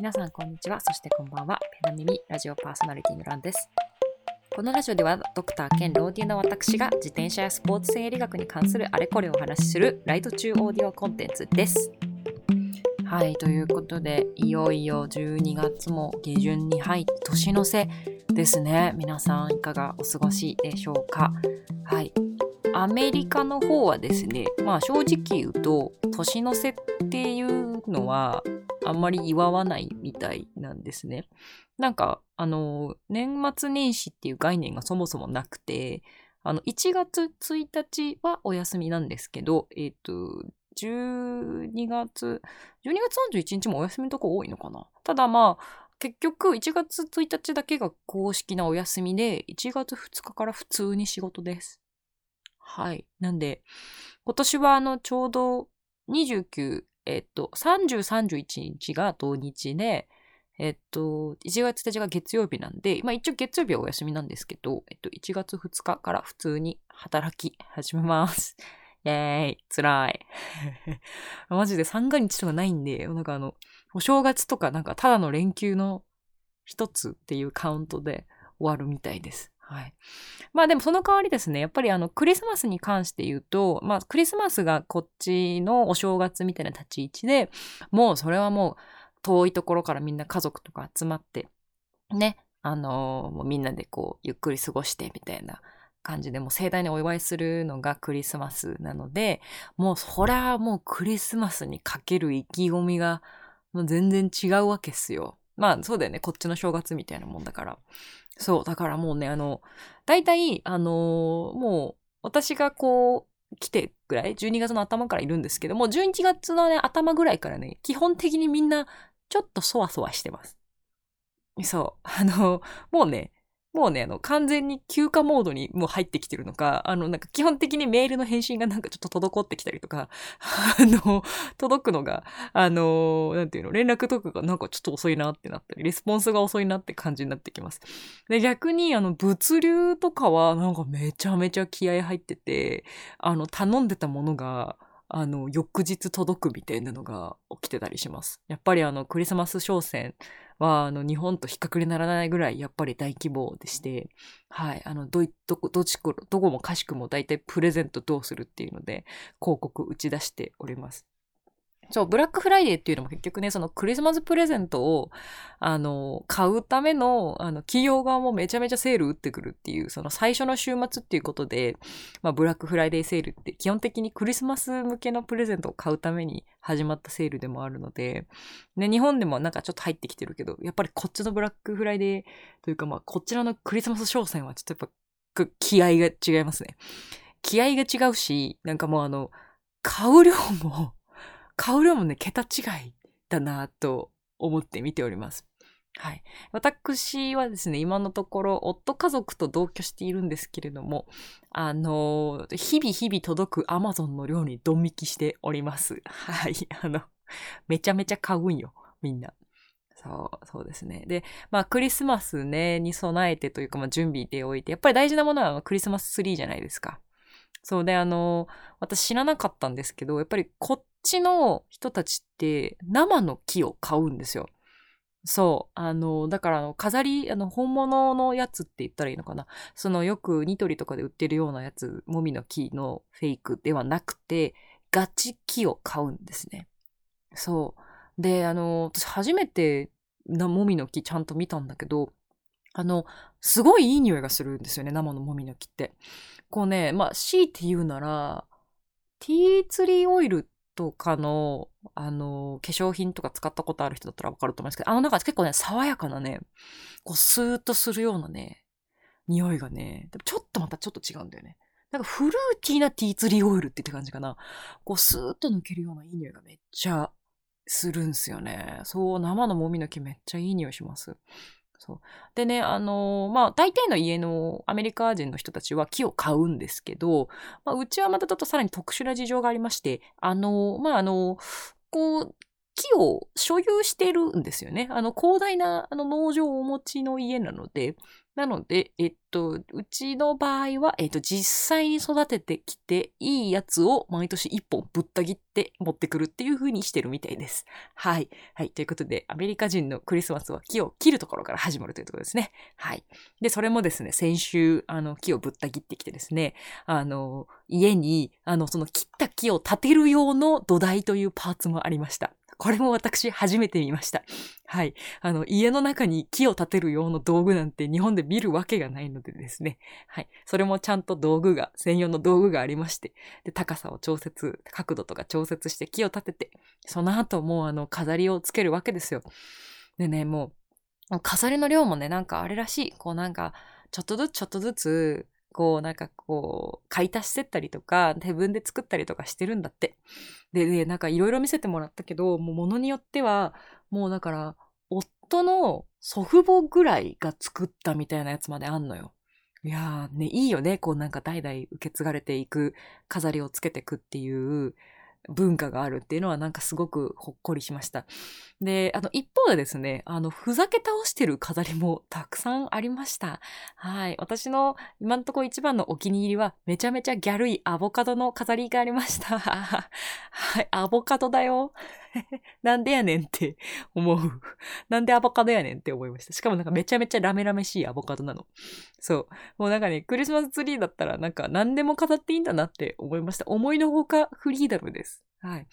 皆さんこんにちは、そしてこんばんは。ペナミミラジオパーソナリティのランです。このラジオではドクター兼ローディーの私が自転車やスポーツ生理学に関するあれこれをお話しするライト中オーディオコンテンツです。はい、ということで、いよいよ12月も下旬に入って年の瀬ですね。皆さんいかがお過ごしでしょうか。はい。アメリカの方はですね、まあ正直言うと、年の瀬っていうのはあんまり祝わないみたいなんですね。なんか、あの、年末年始っていう概念がそもそもなくて、あの、1月1日はお休みなんですけど、えっ、と、12月、12月31日もお休みのとこ多いのかなただまあ、結局1月1日だけが公式なお休みで、1月2日から普通に仕事です。はい。なんで、今年はあの、ちょうど29、えっと、30、31日が土日で、えっと、1月1日が月曜日なんで、まあ一応月曜日はお休みなんですけど、えっと、1月2日から普通に働き始めます。イェーイ、辛い。マジで三が日とかないんで、なんかあの、お正月とかなんかただの連休の一つっていうカウントで終わるみたいです。はい。まあでもその代わりですね、やっぱりあのクリスマスに関して言うと、まあクリスマスがこっちのお正月みたいな立ち位置で、もうそれはもう遠いところからみんな家族とか集まって、ね、あのーもうみんなでこうゆっくり過ごしてみたいな感じでもう盛大にお祝いするのがクリスマスなので、もうそりゃもうクリスマスにかける意気込みがもう全然違うわけっすよ。まあそうだよね、こっちの正月みたいなもんだから。そう、だからもうね、あの、大体、あのーもう私がこう、来てぐらい、12月の頭からいるんですけども、11月のね、頭ぐらいからね、基本的にみんな、ちょっとそわそわしてます。そう。あの、もうね、もうね、あの、完全に休暇モードにもう入ってきてるのか、あの、なんか基本的にメールの返信がなんかちょっと滞ってきたりとか、あの、届くのが、あの、なんていうの、連絡とかがなんかちょっと遅いなってなったり、レスポンスが遅いなって感じになってきます。で、逆に、あの、物流とかはなんかめちゃめちゃ気合入ってて、あの、頼んでたものが、あの、翌日届くみたいなのが起きてたりします。やっぱりあの、クリスマス商戦は、あの、日本と比較にならないぐらい、やっぱり大規模でして、はい、あの、ど、どこ、どち、どこもかしこも大体プレゼントどうするっていうので、広告打ち出しております。そう、ブラックフライデーっていうのも結局ね、そのクリスマスプレゼントを、あの、買うための、あの、企業側もめちゃめちゃセール打ってくるっていう、その最初の週末っていうことで、まあ、ブラックフライデーセールって基本的にクリスマス向けのプレゼントを買うために始まったセールでもあるので、ね、日本でもなんかちょっと入ってきてるけど、やっぱりこっちのブラックフライデーというか、まあ、こちらのクリスマス商戦はちょっとやっぱ、気合が違いますね。気合が違うし、なんかもうあの、買う量も、買う量もね、桁違いだなと思って見ております。はい。私はですね、今のところ、夫家族と同居しているんですけれども、あの、日々日々届く Amazon の量にドン引きしております。はい。あの、めちゃめちゃ買うんよ、みんな。そう、そうですね。で、まあ、クリスマスね、に備えてというか、まあ、準備でおいて、やっぱり大事なものはクリスマスツリーじゃないですか。そうで、あの、私知らなかったんですけど、やっぱりこっちの人たちって生の木を買うんですよ。そう。あの、だからあの、飾り、あの、本物のやつって言ったらいいのかな。その、よくニトリとかで売ってるようなやつ、もみの木のフェイクではなくて、ガチ木を買うんですね。そう。で、あの、私初めてな、もみの木ちゃんと見たんだけど、あの、すごいいい匂いがするんですよね、生のもみの木って。こうね、まあ、強いて言うなら、ティーツリーオイルとかの、あの、化粧品とか使ったことある人だったらわかると思うんですけど、あの中結構ね、爽やかなね、こう、スーッとするようなね、匂いがね、でもちょっとまたちょっと違うんだよね。なんかフルーティーなティーツリーオイルってって感じかな。こう、スーッと抜けるようないい匂いがめっちゃするんすよね。そう、生のもみの木めっちゃいい匂いします。そう。でね、あのーまあ、大体の家のアメリカ人の人たちは木を買うんですけど、まあ、うちはまたちょっとさらに特殊な事情がありまして、あのーまあ、あのーこう、木を所有してるんですよね。あの、広大なあの農場をお持ちの家なので、なので、えっと、うちの場合は、えっと、実際に育ててきて、いいやつを毎年一本ぶった切って持ってくるっていう風にしてるみたいです。はい。はい。ということで、アメリカ人のクリスマスは木を切るところから始まるというところですね。はい。で、それもですね、先週、あの、木をぶった切ってきてですね、あの、家に、あの、その切った木を立てる用の土台というパーツもありました。これも私初めて見ました。はい。あの、家の中に木を立てる用の道具なんて日本で見るわけがないのでですね。はい。それもちゃんと道具が、専用の道具がありまして、で、高さを調節、角度とか調節して木を立てて、その後もうあの、飾りをつけるわけですよ。でね、もう、飾りの量もね、なんかあれらしい。こうなんか、ちょっとずつちょっとずつ、こうなんかこう、買い足してったりとか、手分で作ったりとかしてるんだって。で、ね、なんかいろいろ見せてもらったけど、もう物によっては、もうだから、夫の祖父母ぐらいが作ったみたいなやつまであんのよ。いやーね、いいよね。こうなんか代々受け継がれていく飾りをつけてくっていう文化があるっていうのはなんかすごくほっこりしました。で、あの、一方でですね、あの、ふざけ倒してる飾りもたくさんありました。はい。私の今んとこ一番のお気に入りは、めちゃめちゃギャルいアボカドの飾りがありました。はい。アボカドだよ。なんでやねんって思う。なんでアボカドやねんって思いました。しかもなんかめちゃめちゃラメラメしいアボカドなの。そう。もうなんかね、クリスマスツリーだったらなんか何でも飾っていいんだなって思いました。思いのほかフリーダムです。はい。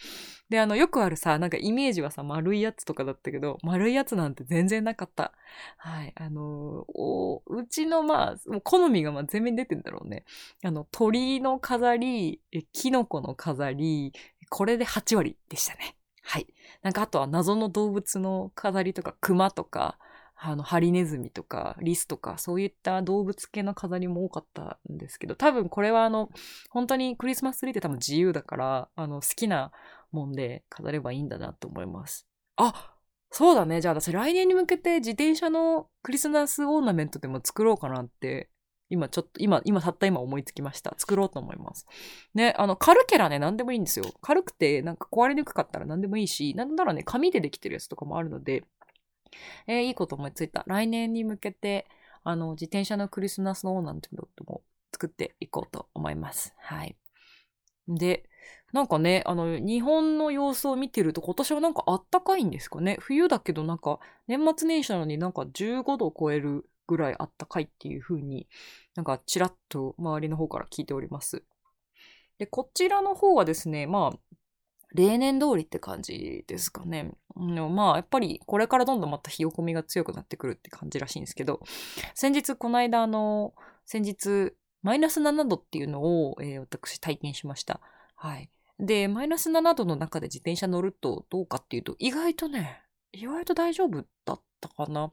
で、あの、よくあるさ、なんかイメージはさ、丸いやつとかだったけど、丸いやつなんて全然なかった。はい。あの、おうちの、まあ、好みがまあ全面出てんだろうね。あの、鳥の飾り、キノコの飾り、これで8割でしたね。はい。なんかあとは謎の動物の飾りとか、熊とか、あの、ハリネズミとか、リスとか、そういった動物系の飾りも多かったんですけど、多分これはあの、本当にクリスマスツリーって多分自由だから、あの、好きなもんで飾ればいいんだなと思います。あそうだね。じゃあ私来年に向けて自転車のクリスマスオーナメントでも作ろうかなって今ちょっと、今、今たった今思いつきました。作ろうと思います。ね、あの、軽けらね、何でもいいんですよ。軽くて、なんか壊れにくかったら何でもいいし、なんならね、紙でできてるやつとかもあるので、えー、いいこと思いついた。来年に向けて、あの、自転車のクリスマスのオーナメントも作っていこうと思います。はい。で、なんかね、あの、日本の様子を見てると今年はなんかあったかいんですかね。冬だけどなんか、年末年始なのになんか15度を超えるぐらいあったかいっていう風になんかちらっと周りの方から聞いております。で、こちらの方はですね、まあ、例年通りって感じですかね。まあ、やっぱりこれからどんどんまた冷え込みが強くなってくるって感じらしいんですけど、先日、この間、あの、先日、マイナス7度っていうのを、えー、私体験しました。はい。で、マイナス7度の中で自転車乗るとどうかっていうと、意外とね、意外と大丈夫だったかな。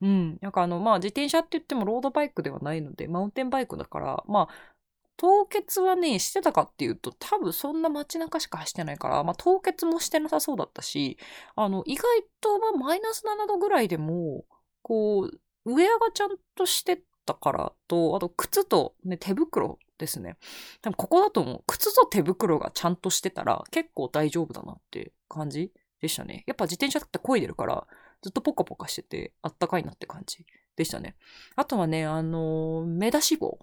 うん。なんかあの、まあ自転車って言ってもロードバイクではないので、マウンテンバイクだから、まあ、凍結はね、してたかっていうと、多分そんな街中しか走ってないから、まあ凍結もしてなさそうだったし、あの、意外とまあマイナス7度ぐらいでも、こう、ウェアがちゃんとしてたからと、あと靴とね、手袋ですね。多分ここだと思う。靴と手袋がちゃんとしてたら結構大丈夫だなって感じでしたね。やっぱ自転車って漕いでるから、ずっとポカポカしてて、あったかいなって感じでしたね。あとはね、あの、目出し帽。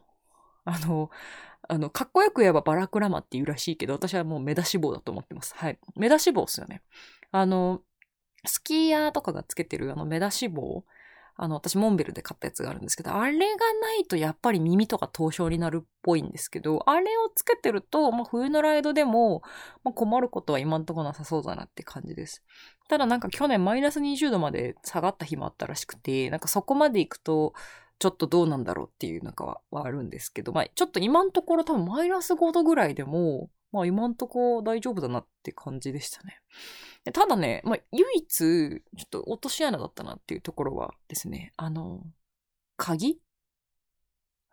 あの、あの、かっこよく言えばバラクラマっていうらしいけど、私はもう目出し帽だと思ってます。はい。目出し帽っすよね。あの、スキーヤーとかがつけてるあの目出し帽。あの、私モンベルで買ったやつがあるんですけど、あれがないとやっぱり耳とか凍傷になるっぽいんですけど、あれをつけてると、まあ、冬のライドでも、まあ、困ることは今んとこなさそうだなって感じです。ただなんか去年マイナス20度まで下がった日もあったらしくて、なんかそこまで行くと、ちょっとどうなんだろうっていうなんかはあるんですけど、まあちょっと今んところ多分マイナス5度ぐらいでも、まあ今んとこ大丈夫だなって感じでしたね。ただね、まあ唯一ちょっと落とし穴だったなっていうところはですね、あの、鍵？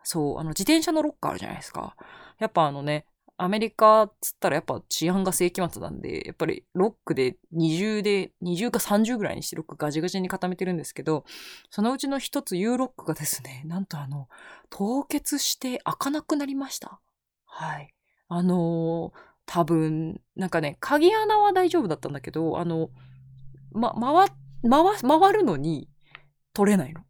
そう、あの自転車のロッカーあるじゃないですか。やっぱあのね、アメリカっつったらやっぱ治安が世紀末なんで、やっぱりロックで二重で、二重か三重ぐらいにしてロックガジガジに固めてるんですけど、そのうちの一つ U ロックがですね、なんとあの、凍結して開かなくなりました。はい。あのー、多分、なんかね、鍵穴は大丈夫だったんだけど、あの、ま、回、回、回るのに取れないの。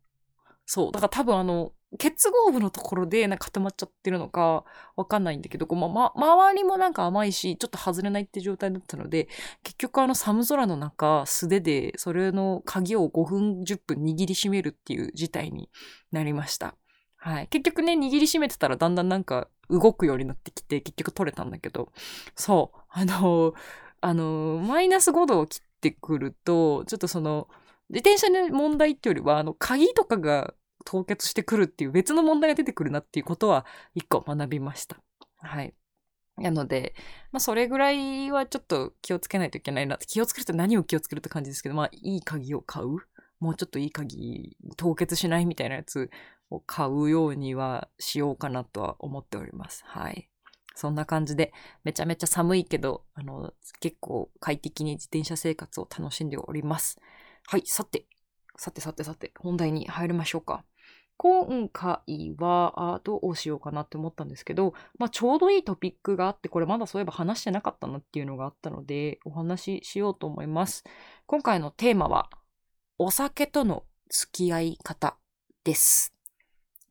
そう。だから多分あの、結合部のところでなんか固まっちゃってるのかわかんないんだけど、こうま、ま、周りもなんか甘いし、ちょっと外れないって状態だったので、結局あの寒空の中、素手でそれの鍵を5分、10分握りしめるっていう事態になりました。はい。結局ね、握りしめてたらだんだんなんか動くようになってきて、結局取れたんだけど、そう。あの、あの、マイナス5度を切ってくると、ちょっとその、自転車の問題っていうよりは、あの、鍵とかが凍結してくるっていう別の問題が出てくるなっていうことは一個学びました。はい。なので、まあそれぐらいはちょっと気をつけないといけないな、気をつけるって何を気をつけるって感じですけど、まあいい鍵を買う？もうちょっといい鍵、凍結しない？みたいなやつを買うようにはしようかなとは思っております。はい。そんな感じで、めちゃめちゃ寒いけど、あの、結構快適に自転車生活を楽しんでおります。はい、さて、さてさてさて、本題に入りましょうか。今回は、どうしようかなって思ったんですけど、まあ、ちょうどいいトピックがあって、これまだそういえば話してなかったなっていうのがあったので、お話ししようと思います。今回のテーマは、お酒との付き合い方です。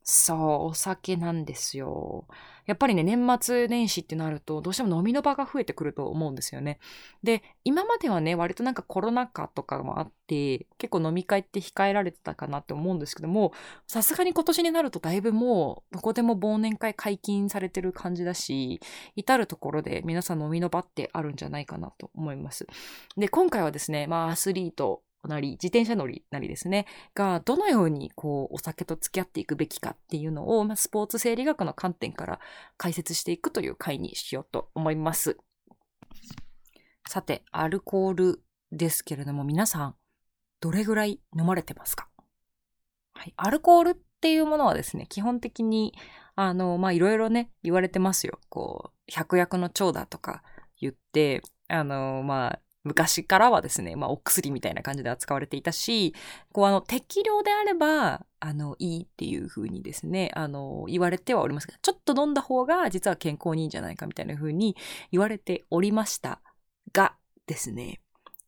そう、お酒なんですよ。やっぱりね、年末年始ってなると、どうしても飲みの場が増えてくると思うんですよね。で、今まではね、割となんかコロナ禍とかもあって、結構飲み会って控えられてたかなって思うんですけども、さすがに今年になるとだいぶもう、どこでも忘年会解禁されてる感じだし、至るところで皆さん飲みの場ってあるんじゃないかなと思います。で、今回はですね、まあアスリート、なり、自転車乗りなりですね、が、どのように、こう、お酒と付き合っていくべきかっていうのを、まあ、スポーツ生理学の観点から解説していくという回にしようと思います。さて、アルコールですけれども、皆さん、どれぐらい飲まれてますか？はい。アルコールっていうものはですね、基本的に、あの、ま、いろいろね、言われてますよ。こう、百薬の長だとか言って、あの、まあ、昔からはですね、まあ、お薬みたいな感じで扱われていたし、こう、あの、適量であれば、あの、いいっていう風にですね、あの、言われてはおりますが、ちょっと飲んだ方が実は健康にいいんじゃないかみたいな風に言われておりましたがですね、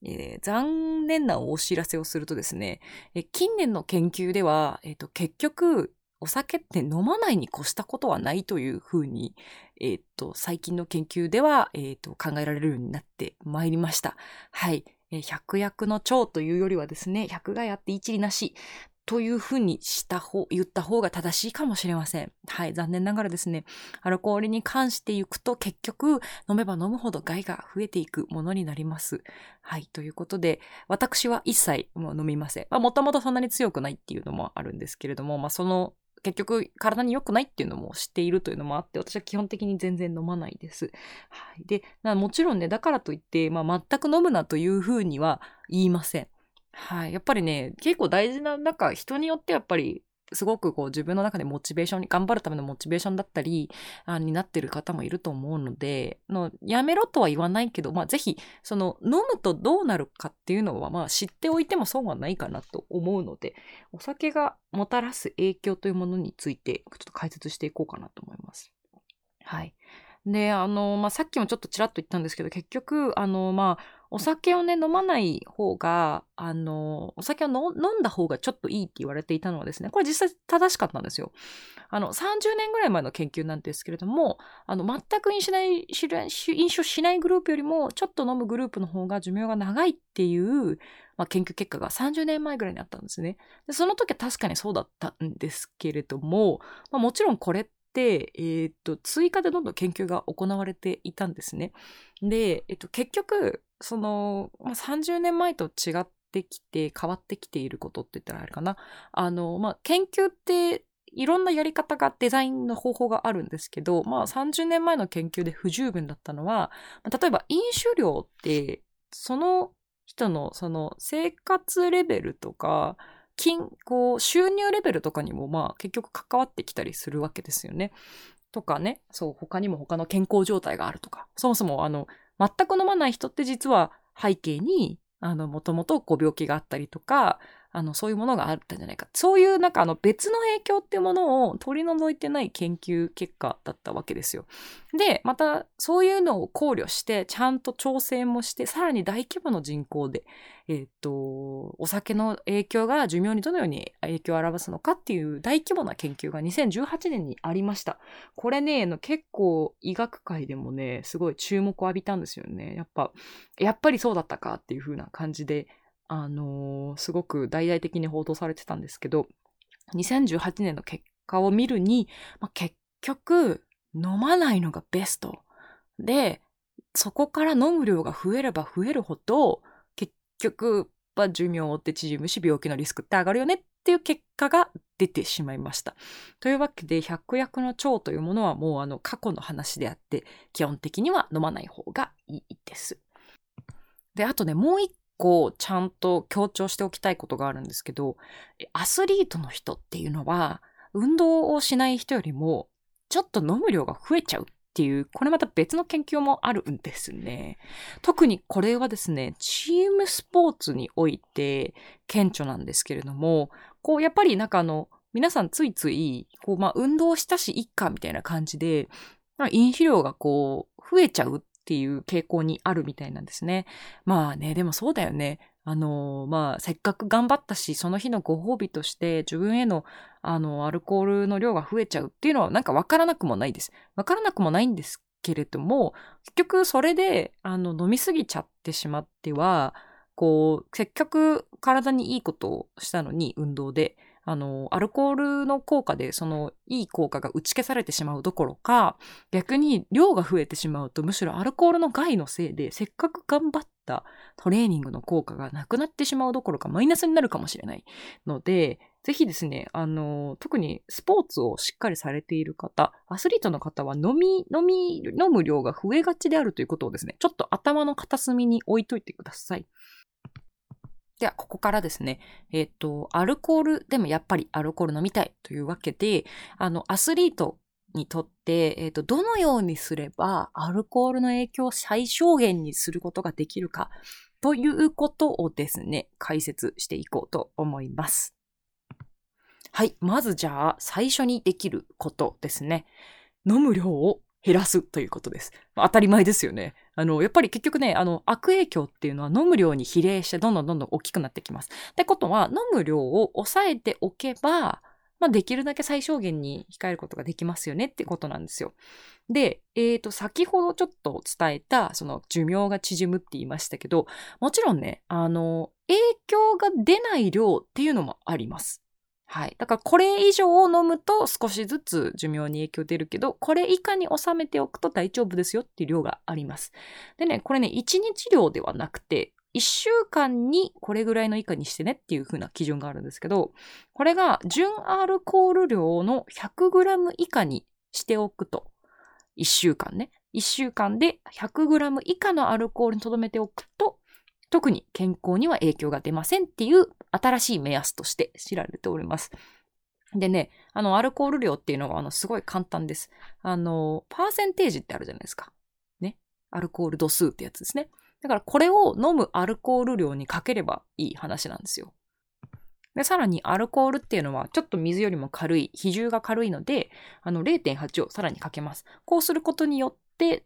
えー、残念なお知らせをするとですね、え近年の研究では、えっ、ー、と、結局、お酒って飲まないに越したことはないというふうに、えー、っと、最近の研究では、えー、っと、考えられるようになってまいりました。はい。百薬の長というよりはですね、百害あって一理なしというふうにした方、言った方が正しいかもしれません。はい、残念ながらですね、アルコールに関していくと結局飲めば飲むほど害が増えていくものになります。はい、ということで、私は一切もう飲みません。まあ、もともとそんなに強くないっていうのもあるんですけれども、まあ、その結局体に良くないっていうのも知っているというのもあって、私は基本的に全然飲まないです。はい。で、もちろんね、だからといって、まあ、全く飲むなというふうには言いません。はい。やっぱりね、結構大事な、なんか人によってやっぱりすごくこう自分の中でモチベーションに、頑張るためのモチベーションだったり、あになってる方もいると思うので、のやめろとは言わないけど、まあぜひ、その飲むとどうなるかっていうのは、まあ知っておいても損はないかなと思うので、お酒がもたらす影響というものについて、ちょっと解説していこうかなと思います。はい。で、あの、まあ、さっきもちょっとちらっと言ったんですけど、結局、あの、まあ、お酒をね、飲まない方が、あの、お酒を飲んだ方がちょっといいって言われていたのはですね、これ実際正しかったんですよ。あの、30年ぐらい前の研究なんですけれども、あの、全く飲酒しない、飲酒しないグループよりも、ちょっと飲むグループの方が寿命が長いっていう、まあ、研究結果が30年前ぐらいにあったんですね。でその時は確かにそうだったんですけれども、まあ、もちろんこれって、えー、っと、追加でどんどん研究が行われていたんですね。で、えっと、結局、その、まあ、30年前と違ってきて、変わってきていることって言ったらあれかな。あの、まあ、研究って、いろんなやり方が、デザインの方法があるんですけど、まあ30年前の研究で不十分だったのは、例えば飲酒量って、その人のその生活レベルとか、金、こう、収入レベルとかにも、まあ、結局関わってきたりするわけですよね。とかね、そう、他にも他の健康状態があるとか、そもそも、あの、全く飲まない人って実は背景に、あの、もともとご病気があったりとか、あの、そういうものがあったんじゃないか。そういうなんかあの別の影響っていうものを取り除いてない研究結果だったわけですよ。で、またそういうのを考慮して、ちゃんと調整もして、さらに大規模の人口で、えっ、と、お酒の影響が寿命にどのように影響を表すのかっていう大規模な研究が2018年にありました。これね、結構医学界でもね、すごい注目を浴びたんですよね。やっぱ、やっぱりそうだったかっていう風な感じで、あのー、すごく大々的に報道されてたんですけど、2018年の結果を見るに、まあ、結局、飲まないのがベスト。で、そこから飲む量が増えれば増えるほど、結局、は寿命を追って縮むし、病気のリスクって上がるよねっていう結果が出てしまいました。というわけで、百薬の腸というものはもうあの過去の話であって、基本的には飲まない方がいいです。で、あとね、もう一構ちゃんと強調しておきたいことがあるんですけど、アスリートの人っていうのは、運動をしない人よりも、ちょっと飲む量が増えちゃうっていう、これまた別の研究もあるんですね。特にこれはですね、チームスポーツにおいて顕著なんですけれども、こう、やっぱりなんかあの、皆さんついつい、こう、まあ、運動したし、いっか、みたいな感じで、飲酒量がこう、増えちゃうっていう傾向にあるみたいなんですね。まあね、でもそうだよね。あの、まあ、せっかく頑張ったし、その日のご褒美として自分への、あの、アルコールの量が増えちゃうっていうのはなんかわからなくもないです。わからなくもないんですけれども、結局それで、あの、飲みすぎちゃってしまっては、こう、せっかく体にいいことをしたのに、運動で、あの、アルコールの効果でそのいい効果が打ち消されてしまうどころか、逆に量が増えてしまうとむしろアルコールの害のせいでせっかく頑張ったトレーニングの効果がなくなってしまうどころかマイナスになるかもしれないので、ぜひですね、あの、特にスポーツをしっかりされている方、アスリートの方は飲み、飲み、飲む量が増えがちであるということをですね、ちょっと頭の片隅に置いといてください。では、ここからですね、えっ、と、アルコールでもやっぱりアルコール飲みたいというわけで、あの、アスリートにとって、えっ、と、どのようにすればアルコールの影響を最小限にすることができるかということをですね、解説していこうと思います。はい。まずじゃあ、最初にできることですね。飲む量を減らすということです。当たり前ですよね。あの、やっぱり結局ね、あの、悪影響っていうのは飲む量に比例してどんどんどんどん大きくなってきます。ってことは、飲む量を抑えておけば、まあ、できるだけ最小限に控えることができますよねってことなんですよ。で、えっ、ー、と、先ほどちょっと伝えた、その寿命が縮むって言いましたけど、もちろんね、あの、影響が出ない量っていうのもあります。はい。だからこれ以上を飲むと少しずつ寿命に影響出るけど、これ以下に収めておくと大丈夫ですよっていう量があります。でね、これね、1日量ではなくて、1週間にこれぐらいの以下にしてねっていう風な基準があるんですけど、これが純アルコール量の 100g 以下にしておくと、1週間ね、1週間で 100g 以下のアルコールに留めておくと、特に健康には影響が出ませんっていう新しい目安として知られております。でね、あの、アルコール量っていうのは、あの、すごい簡単です。あの、パーセンテージってあるじゃないですか。ね。アルコール度数ってやつですね。だから、これを飲むアルコール量にかければいい話なんですよ。で、さらにアルコールっていうのはちょっと水よりも軽い、比重が軽いので、あの0.8をさらにかけます。こうすることによっ、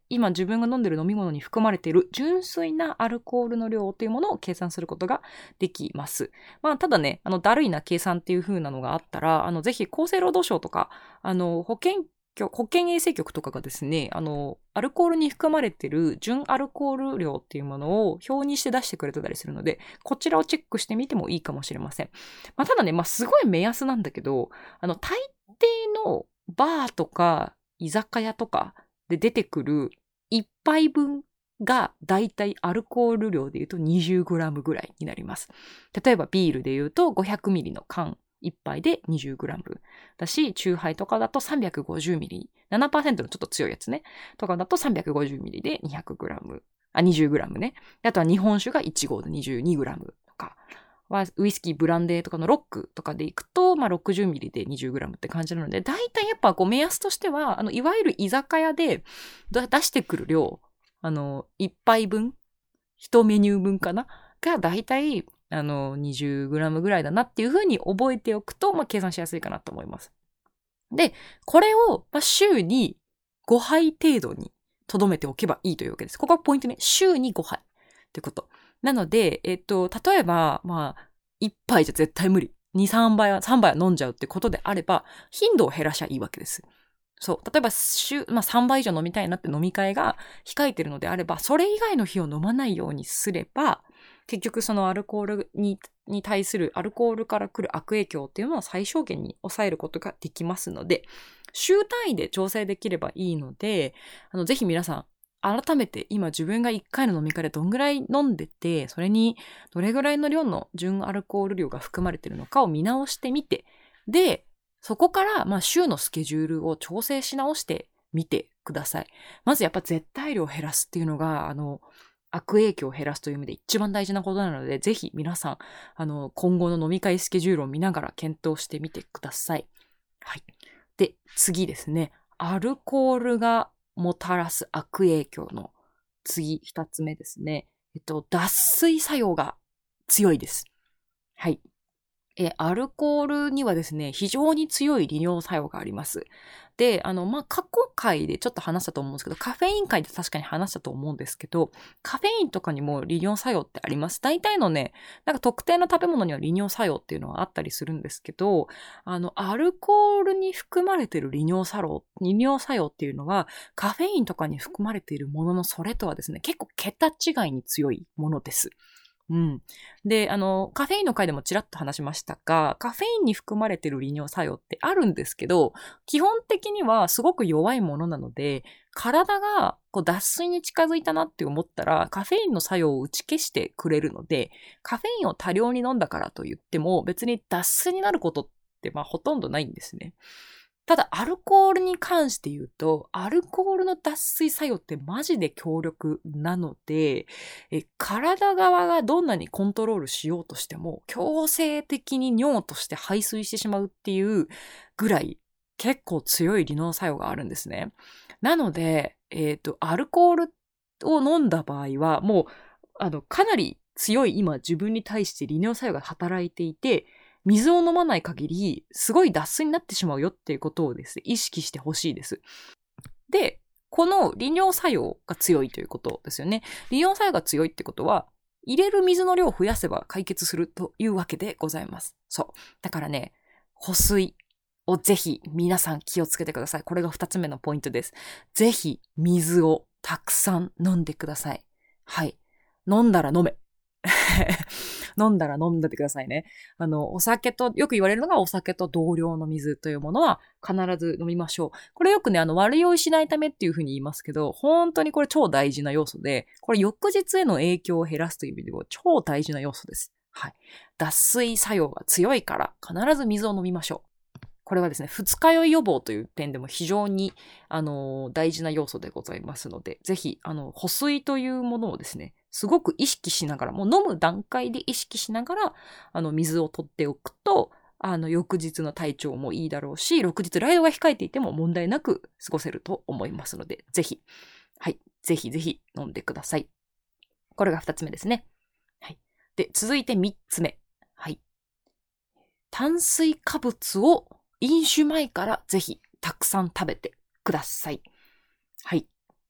今自分が飲んでる飲み物に含まれている純粋なアルコールの量というものを計算することができます。まあ、ただね、あの、だるいな計算っていう風なのがあったら、あの、ぜひ厚生労働省とか、あの、保健保健衛生局とかがですね、あの、アルコールに含まれてる純アルコール量っていうものを表にして出してくれてたりするので、こちらをチェックしてみてもいいかもしれません。まあ、ただね、まあ、すごい目安なんだけど、あの、大抵のバーとか居酒屋とかで出てくる1杯分がだいたいアルコール量で言うと 20g ぐらいになります。例えばビールで言うと 500ml の缶1杯で 20g だし、チューハイとかだと 350ml、7%のちょっと強いやつね、とかだと 350ml で 200g、あ、20g ね。あとは日本酒が1合で 22g とか、はウイスキー、ブランデーとかのロックとかでいくと、まあ、60ミリで 20g って感じなので、大体やっぱこう目安としては、あの、いわゆる居酒屋で出してくる量、あの、1杯分、1メニュー分かな？が大体あの、20g ぐらいだなっていうふうに覚えておくと、まあ、計算しやすいかなと思います。で、これを、まあ、週に5杯程度に留めておけばいいというわけです。ここがポイントね。週に5杯ってこと。なので、えっと、例えば、まあ、1杯じゃ絶対無理。2、3杯は、3杯は飲んじゃうってことであれば、頻度を減らしゃいいわけです。そう。例えば、週、まあ3杯以上飲みたいなって飲み会が控えてるのであれば、それ以外の日を飲まないようにすれば、結局そのアルコールに対するアルコールから来る悪影響っていうのは最小限に抑えることができますので、週単位で調整できればいいので、あの、ぜひ皆さん、改めて今自分が1回の飲み会でどんぐらい飲んでて、それにどれぐらいの量の純アルコール量が含まれてるのかを見直してみて、で、そこから、まあ、週のスケジュールを調整し直してみてください。まずやっぱ絶対量を減らすっていうのが、あの、悪影響を減らすという意味で一番大事なことなので、ぜひ皆さん、あの、今後の飲み会スケジュールを見ながら検討してみてください。はい。で、次ですね。アルコールがもたらす悪影響の次、二つ目ですね。えっと、脱水作用が強いです。はい。え、アルコールにはですね、非常に強い利尿作用があります。で、あの、まあ、過去回でちょっと話したと思うんですけど、カフェイン回で確かに話したと思うんですけど、カフェインとかにも利尿作用ってあります。大体のね、なんか特定の食べ物には利尿作用っていうのはあったりするんですけど、あの、アルコールに含まれてる利尿作用、利尿作用っていうのは、カフェインとかに含まれているもののそれとはですね、結構桁違いに強いものです。うん。で、あの、カフェインの回でもちらっと話しましたが、カフェインに含まれてる利尿作用ってあるんですけど、基本的にはすごく弱いものなので、体がこう脱水に近づいたなって思ったら、カフェインの作用を打ち消してくれるので、カフェインを多量に飲んだからといっても、別に脱水になることってまあほとんどないんですね。ただ、アルコールに関して言うと、アルコールの脱水作用ってマジで強力なので、え体側がどんなにコントロールしようとしても、強制的に尿として排水してしまうっていうぐらい結構強い利尿作用があるんですね。なので、えっ、ー、と、アルコールを飲んだ場合は、もう、あの、かなり強い今自分に対して利尿作用が働いていて、水を飲まない限り、すごい脱水になってしまうよっていうことをですね、意識してほしいです。で、この利尿作用が強いということですよね。利尿作用が強いってことは、入れる水の量を増やせば解決するというわけでございます。そう。だからね、保水をぜひ皆さん気をつけてください。これが二つ目のポイントです。ぜひ水をたくさん飲んでください。はい。飲んだら飲め。飲んだら飲んでてくださいね。あの、お酒と、よく言われるのがお酒と同量の水というものは必ず飲みましょう。これよくね、あの、悪酔いしないためっていうふうに言いますけど、本当にこれ超大事な要素で、これ翌日への影響を減らすという意味でも超大事な要素です。はい。脱水作用が強いから必ず水を飲みましょう。これはですね、二日酔い予防という点でも非常に、あの、大事な要素でございますので、ぜひ、あの、保水というものをですね、すごく意識しながら、もう飲む段階で意識しながら、あの、水を取っておくと、あの、翌日の体調もいいだろうし、翌日ライドが控えていても問題なく過ごせると思いますので、ぜひ、はい、ぜひぜひ飲んでください。これが二つ目ですね。はい。で、続いて三つ目。はい。炭水化物を飲酒前からぜひたくさん食べてください。はい。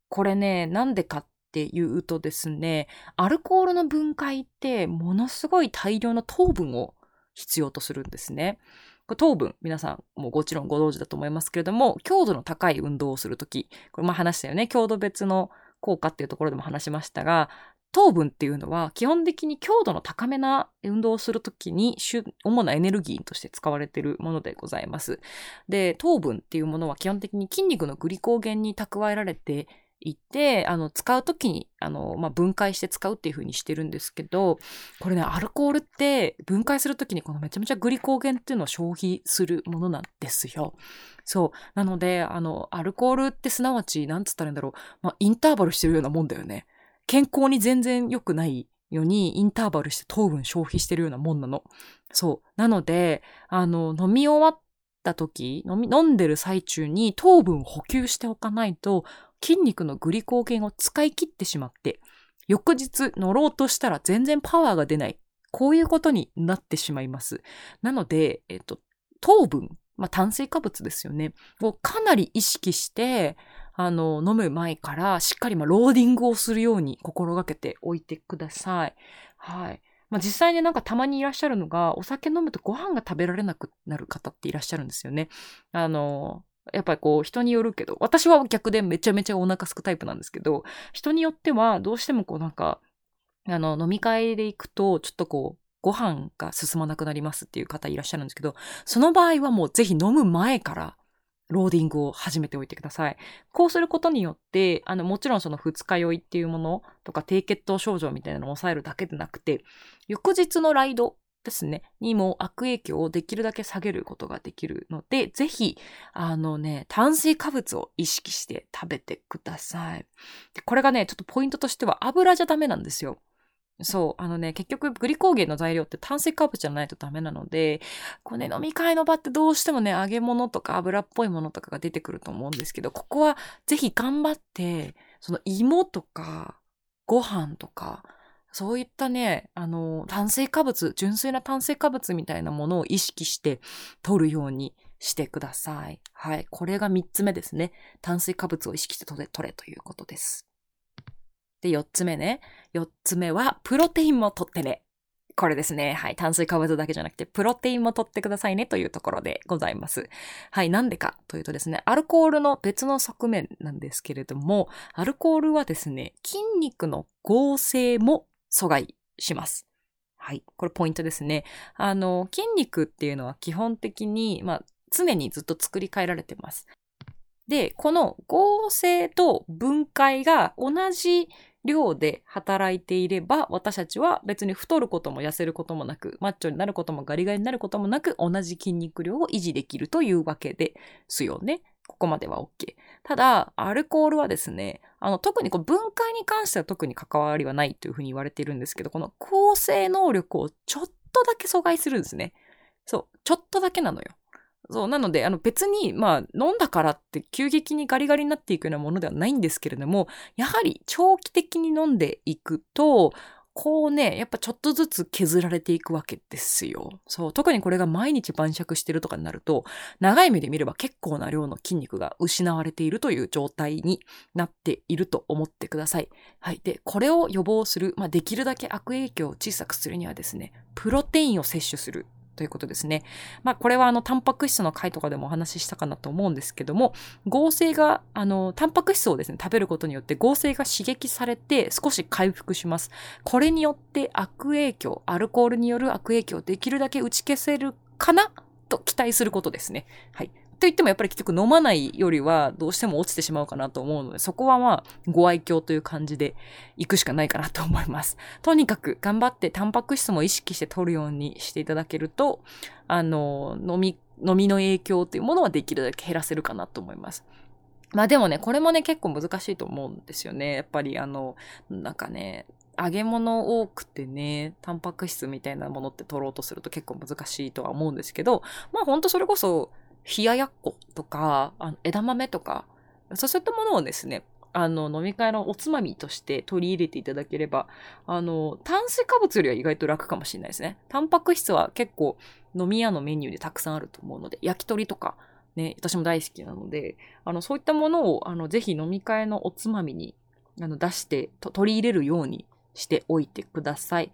これね、なんでかっていうとですね、アルコールの分解ってものすごい大量の糖分を必要とするんですね。糖分、皆さんももちろんご存知だと思いますけれども、強度の高い運動をするとき、これまあ話したよね、強度別の効果っていうところでも話しましたが、糖分っていうのは基本的に強度の高めな運動をするときに主なエネルギーとして使われているものでございます。で、糖分っていうものは基本的に筋肉のグリコーゲンに蓄えられていて、あの、使うときに、あの、まあ、分解して使うっていう風にしてるんですけど、これね、アルコールって分解するときにこのめちゃめちゃグリコーゲンっていうのを消費するものなんですよ。そう。なので、あの、アルコールってすなわち、なんつったらいいんだろう。まあ、インターバルしてるようなもんだよね。健康に全然良くないようにインターバルして糖分消費してるようなもんなの。そう。なので、あの、飲み終わった時、飲み、飲んでる最中に糖分補給しておかないと、筋肉のグリコーゲンを使い切ってしまって、翌日乗ろうとしたら全然パワーが出ないこういうことになってしまいます。なので、えっと、糖分、まあ、炭水化物ですよね。をかなり意識して、あの、飲む前からしっかりまローディングをするように心がけておいてください。はい。まあ、実際になんかたまにいらっしゃるのが、お酒飲むとご飯が食べられなくなる方っていらっしゃるんですよね。あの、やっぱりこう人によるけど、私は逆でめちゃめちゃお腹すくタイプなんですけど、人によってはどうしてもこうなんか、あの、飲み会で行くと、ちょっとこう、ご飯が進まなくなりますっていう方いらっしゃるんですけど、その場合はもうぜひ飲む前からローディングを始めておいてください。こうすることによって、あの、もちろんその二日酔いっていうものとか低血糖症状みたいなのを抑えるだけでなくて、翌日のライドですね、にも悪影響をできるだけ下げることができるので、ぜひ、あのね、炭水化物を意識して食べてください。これがね、ちょっとポイントとしては油じゃダメなんですよ。そう、あのね、結局グリコーゲンの材料って炭水化物じゃないとダメなので、こうね、飲み会の場ってどうしてもね、揚げ物とか油っぽいものとかが出てくると思うんですけど、ここはぜひ頑張って、その芋とか、ご飯とか、そういったね、あの、炭水化物、純粋な炭水化物みたいなものを意識して取るようにしてください。はい。これが3つ目ですね。炭水化物を意識して取れ、取れということです。で、4つ目ね。4つ目は、プロテインも取ってね。これですね。はい。炭水化物だけじゃなくて、プロテインも取ってくださいねというところでございます。はい。なんでかというとですね、アルコールの別の側面なんですけれども、アルコールはですね、筋肉の合成も阻害します。はい。これポイントですね。あの、筋肉っていうのは基本的に、まあ、常にずっと作り変えられてます。で、この合成と分解が同じ量で働いていれば、私たちは別に太ることも痩せることもなく、マッチョになることもガリガリになることもなく、同じ筋肉量を維持できるというわけですよね。ここまでは OK。ただ、アルコールはですね、あの、特にこう分解に関しては特に関わりはないというふうに言われているんですけど、この構成能力をちょっとだけ阻害するんですね。そう、ちょっとだけなのよ。そう、なので、あの別に、まあ、飲んだからって急激にガリガリになっていくようなものではないんですけれども、やはり長期的に飲んでいくと、こうね、やっぱちょっとずつ削られていくわけですよ。そう、特にこれが毎日晩酌してるとかになると、長い目で見れば結構な量の筋肉が失われているという状態になっていると思ってください。はい。で、これを予防する、まあ、できるだけ悪影響を小さくするにはですね、プロテインを摂取するということですね。まあ、これはあの、タンパク質の回とかでもお話ししたかなと思うんですけども、合成が、あの、タンパク質をですね、食べることによって合成が刺激されて少し回復します。これによって悪影響、アルコールによる悪影響をできるだけ打ち消せるかなと期待することですね。はい。と言ってもやっぱり結局飲まないよりはどうしても落ちてしまうかなと思うので、そこはまあご愛嬌という感じで行くしかないかなと思います。とにかく頑張ってタンパク質も意識して取るようにしていただけると、あの、飲み、飲みの影響というものはできるだけ減らせるかなと思います。まあでもね、これもね、結構難しいと思うんですよね。やっぱりあの、なんかね、揚げ物多くてね、タンパク質みたいなものって取ろうとすると結構難しいとは思うんですけど、まあほんとそれこそ、冷ややっことか、あの枝豆とか、そういったものをですね、あの、飲み会のおつまみとして取り入れていただければ、あの、炭水化物よりは意外と楽かもしれないですね。タンパク質は結構飲み屋のメニューでたくさんあると思うので、焼き鳥とか、ね、私も大好きなので、あの、そういったものを、あの、ぜひ飲み会のおつまみに、あの、出して、取り入れるようにしておいてください。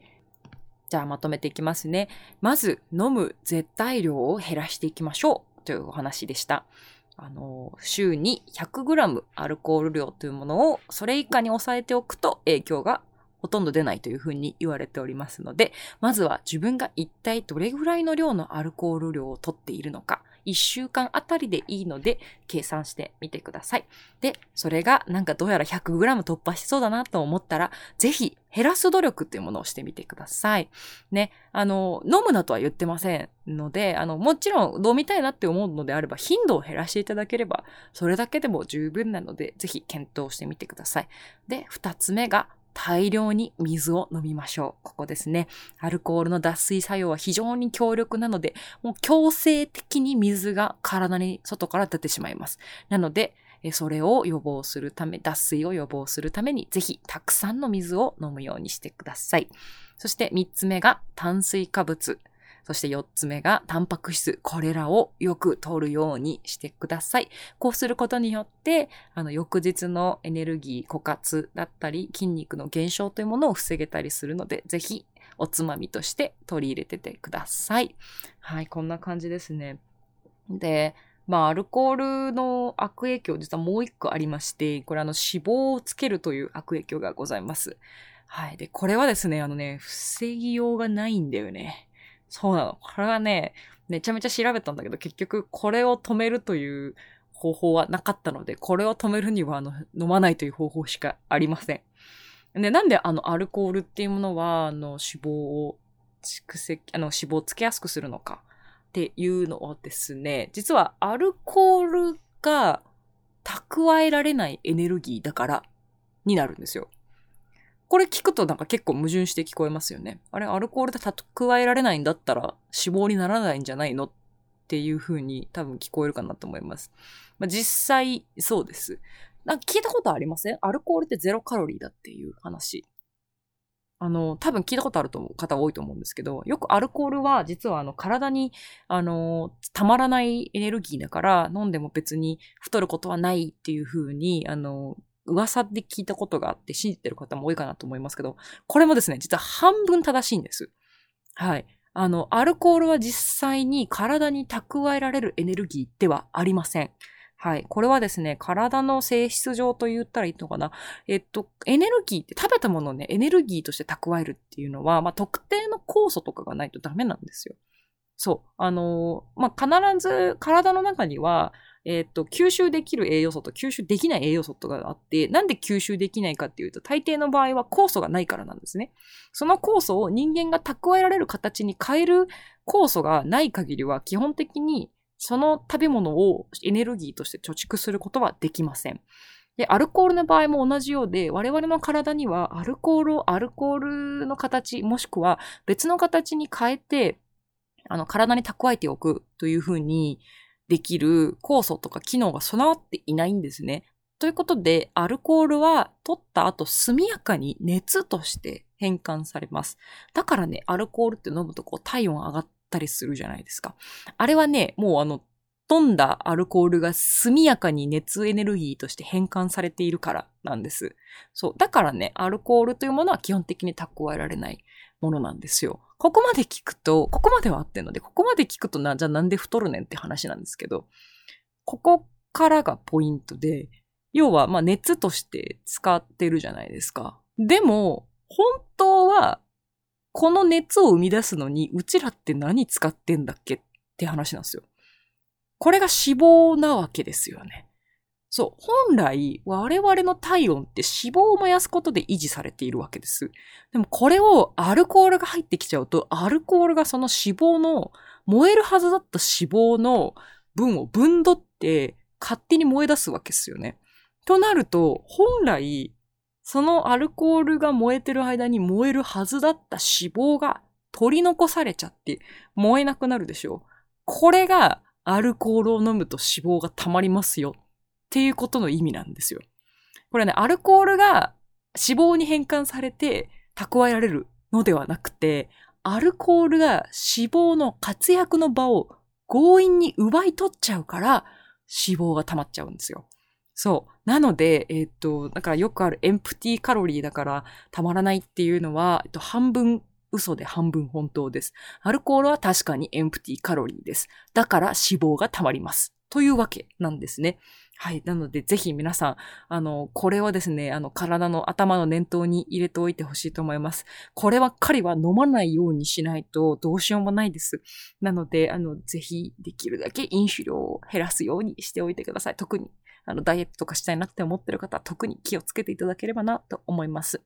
じゃあまとめていきますね。まず、飲む絶対量を減らしていきましょう。というお話でした。あの、週に 100g アルコール量というものをそれ以下に抑えておくと影響がほとんど出ないというふうに言われておりますので、まずは自分が一体どれぐらいの量のアルコール量をとっているのか、1週間あたりでいいので計算してみてください。で、それがなんかどうやら 100g 突破しそうだなと思ったら、ぜひ減らす努力っていうものをしてみてください。ね、あの、飲むなとは言ってませんので、あの、もちろん飲みたいなって思うのであれば、頻度を減らしていただければ、それだけでも十分なので、ぜひ検討してみてください。で、二つ目が、大量に水を飲みましょう。ここですね。アルコールの脱水作用は非常に強力なので、もう強制的に水が体に外から出てしまいます。なので、それを予防するため、脱水を予防するために、ぜひたくさんの水を飲むようにしてください。そして3つ目が炭水化物。そして4つ目がタンパク質。これらをよく取るようにしてください。こうすることによって、あの、翌日のエネルギー枯渇だったり、筋肉の減少というものを防げたりするので、ぜひおつまみとして取り入れててください。はい、こんな感じですね。で、まあ、アルコールの悪影響、実はもう一個ありまして、これあの脂肪をつけるという悪影響がございます。はい。で、これはですね、あのね、防ぎようがないんだよね。そうなの。これはね、めちゃめちゃ調べたんだけど、結局これを止めるという方法はなかったので、これを止めるにはあの飲まないという方法しかありません。で、なんであのアルコールっていうものは、あの脂肪を蓄積、あの脂肪をつけやすくするのかっていうのはですね、実はアルコールが蓄えられないエネルギーだからになるんですよ。これ聞くとなんか結構矛盾して聞こえますよね。あれ、アルコールで蓄えられないんだったら脂肪にならないんじゃないのっていう風に多分聞こえるかなと思います。まあ、実際そうです。なんか聞いたことありません？アルコールってゼロカロリーだっていう話。あの、多分聞いたことあると思う方多いと思うんですけど、よくアルコールは実はあの体に、あの、たまらないエネルギーだから飲んでも別に太ることはないっていう風に、あの、噂で聞いたことがあって信じてる方も多いかなと思いますけど、これもですね、実は半分正しいんです。はい。あの、アルコールは実際に体に蓄えられるエネルギーではありません。はい。これはですね、体の性質上と言ったらいいのかな。えっと、エネルギーって食べたものをね、エネルギーとして蓄えるっていうのは、まあ、特定の酵素とかがないとダメなんですよ。そう。あのまあ、必ず体の中には、えっ、と、吸収できる栄養素と吸収できない栄養素とかがあって、なんで吸収できないかっていうと、大抵の場合は酵素がないからなんですね。その酵素を人間が蓄えられる形に変える酵素がない限りは、基本的にその食べ物をエネルギーとして貯蓄することはできません。で、アルコールの場合も同じようで、我々の体にはアルコールをアルコールの形、もしくは別の形に変えて、あの、体に蓄えておくというふうに、できる酵素とか機能が備わっていないんですね。ということで、アルコールは取った後速やかに熱として変換されます。だからね、アルコールって飲むとこう体温上がったりするじゃないですか。あれはね、もうあの、飛んだアルコールが速やかに熱エネルギーとして変換されているからなんです。そう。だからね、アルコールというものは基本的に蓄えられないものなんですよ。ここまで聞くと、ここまでは合ってんので、ここまで聞くとな、じゃあなんで太るねんって話なんですけど、ここからがポイントで、要は、まあ熱として使ってるじゃないですか。でも、本当は、この熱を生み出すのに、うちらって何使ってんだっけって話なんですよ。これが脂肪なわけですよね。そう、本来我々の体温って脂肪を燃やすことで維持されているわけです。でもこれをアルコールが入ってきちゃうと、アルコールがその脂肪の、燃えるはずだった脂肪の分を分取って勝手に燃え出すわけですよね。となると、本来、そのアルコールが燃えてる間に燃えるはずだった脂肪が取り残されちゃって燃えなくなるでしょう。これがアルコールを飲むと脂肪が溜まりますよっていうことの意味なんですよ。これね、アルコールが脂肪に変換されて蓄えられるのではなくて、アルコールが脂肪の活躍の場を強引に奪い取っちゃうから脂肪が溜まっちゃうんですよ。そう。なので、えっ、と、だからよくあるエンプティカロリーだからたまらないっていうのは、えっと、半分嘘で半分本当です。アルコールは確かにエンプティカロリーです。だから脂肪が溜まります。というわけなんですね。はい。なので、ぜひ皆さん、あの、これはですね、あの、体の頭の念頭に入れておいてほしいと思います。こればっかりは飲まないようにしないとどうしようもないです。なので、あの、ぜひ、できるだけ飲酒量を減らすようにしておいてください。特に、あの、ダイエットとかしたいなって思ってる方は特に気をつけていただければなと思います。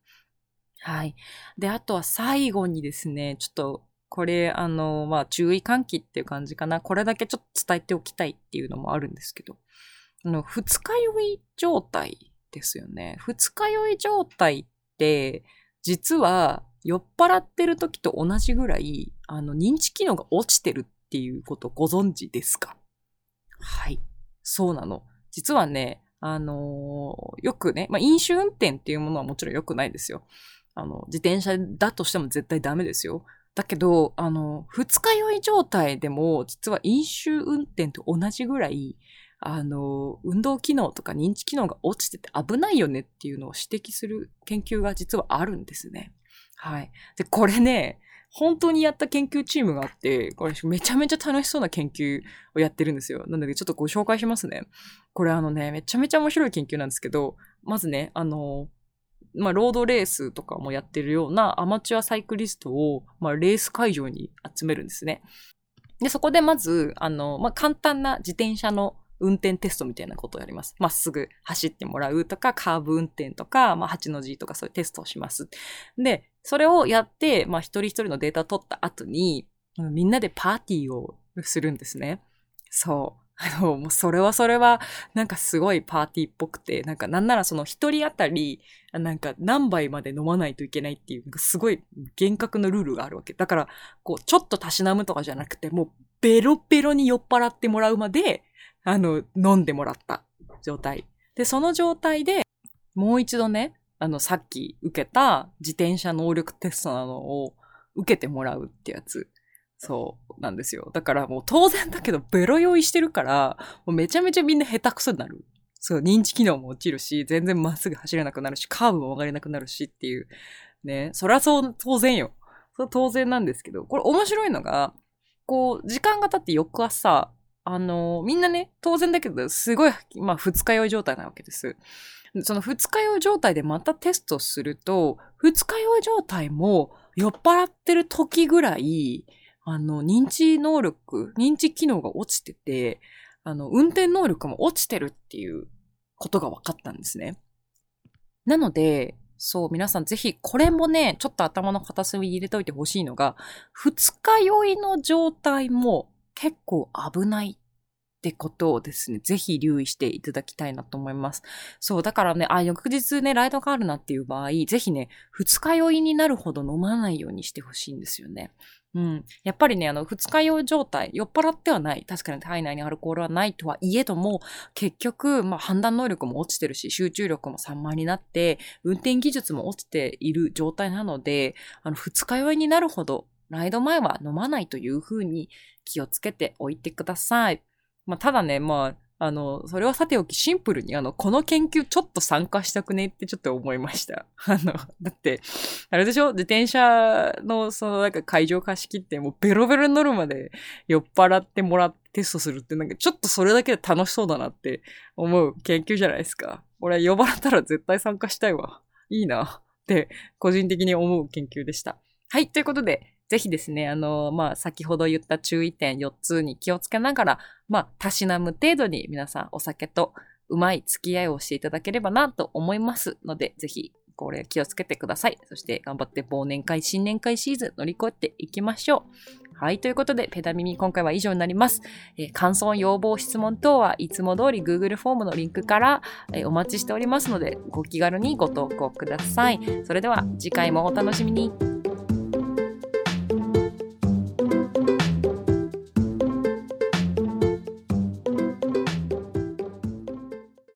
はい。で、あとは最後にですね、ちょっと、これ、あの、まあ、注意喚起っていう感じかな。これだけちょっと伝えておきたいっていうのもあるんですけど、あの、二日酔い状態ですよね。二日酔い状態って、実は酔っ払ってる時と同じぐらい、あの、認知機能が落ちてるっていうことご存知ですか？はい。そうなの。実はね、あのー、よくね、まあ、飲酒運転っていうものはもちろん良くないですよ。あの、自転車だとしても絶対ダメですよ。だけど、あの、二日酔い状態でも、実は飲酒運転と同じぐらい、あの、運動機能とか認知機能が落ちてて危ないよねっていうのを指摘する研究が実はあるんですね。はい。で、これね、本当にやった研究チームがあって、これめちゃめちゃ楽しそうな研究をやってるんですよ。なのでちょっとご紹介しますね。これあのね、めちゃめちゃ面白い研究なんですけど、まずね、あの、まあ、ロードレースとかもやってるようなアマチュアサイクリストを、まあ、レース会場に集めるんですね。で、そこでまず、あの、まあ、簡単な自転車の運転テストみたいなことをやります。まっすぐ走ってもらうとか、カーブ運転とか、まあ、8の字とかそういうテストをします。で、それをやって、まあ、一人一人のデータを取った後に、みんなでパーティーをするんですね。そう。あの、もうそれはそれは、なんかすごいパーティーっぽくて、なんかなんならその一人当たり、なんか何杯まで飲まないといけないっていう、すごい厳格なルールがあるわけ。だから、こう、ちょっとたしなむとかじゃなくて、もうベロベロに酔っ払ってもらうまで、あの、飲んでもらった状態。で、その状態で、もう一度ね、あの、さっき受けた自転車能力テストなのを受けてもらうってやつ。そうなんですよ。だからもう当然だけどベロ酔いしてるから、もうめちゃめちゃみんな下手くそになる。そう、認知機能も落ちるし、全然まっすぐ走れなくなるし、カーブも曲がれなくなるしっていう。ね。そりゃそう、当然よ。それ当然なんですけど、これ面白いのが、こう、時間が経って翌朝、あのー、みんなね、当然だけど、すごい、まあ、二日酔い状態なわけです。その二日酔い状態でまたテストすると、二日酔い状態も酔っ払ってる時ぐらい、あの、認知能力、認知機能が落ちてて、あの、運転能力も落ちてるっていうことが分かったんですね。なので、そう、皆さんぜひ、これもね、ちょっと頭の片隅に入れておいてほしいのが、二日酔いの状態も結構危ないってことをですね、ぜひ留意していただきたいなと思います。そう、だからね、あ、翌日ね、ライドがあるなっていう場合、ぜひね、二日酔いになるほど飲まないようにしてほしいんですよね。うん。やっぱりね、あの、二日酔い状態、酔っ払ってはない。確かに体内にアルコールはないとはいえども、結局、まあ、判断能力も落ちてるし、集中力も散漫になって、運転技術も落ちている状態なので、あの、二日酔いになるほど、ライド前は飲まないというふうに気をつけておいてください。まあ、ただね、まあ、あの、それはさておきシンプルに、あの、この研究ちょっと参加したくねってちょっと思いました。あの、だって、あれでしょ？自転車の、そのなんか会場貸し切ってもうベロベロに乗るまで酔っ払ってもらってテストするってなんかちょっとそれだけで楽しそうだなって思う研究じゃないですか。俺呼ばれたら絶対参加したいわ。いいなって個人的に思う研究でした。はい、ということで、ぜひですね、あの、まあ、先ほど言った注意点4つに気をつけながら、まあ、たしなむ程度に皆さんお酒とうまい付き合いをしていただければなと思いますので、ぜひ、これ気をつけてください。そして頑張って忘年会、新年会シーズン乗り越えていきましょう。はい。ということで、ペダミミ今回は以上になります。えー、感想、要望、質問等はいつも通り Google フォームのリンクから、えー、お待ちしておりますので、ご気軽にご投稿ください。それでは次回もお楽しみに。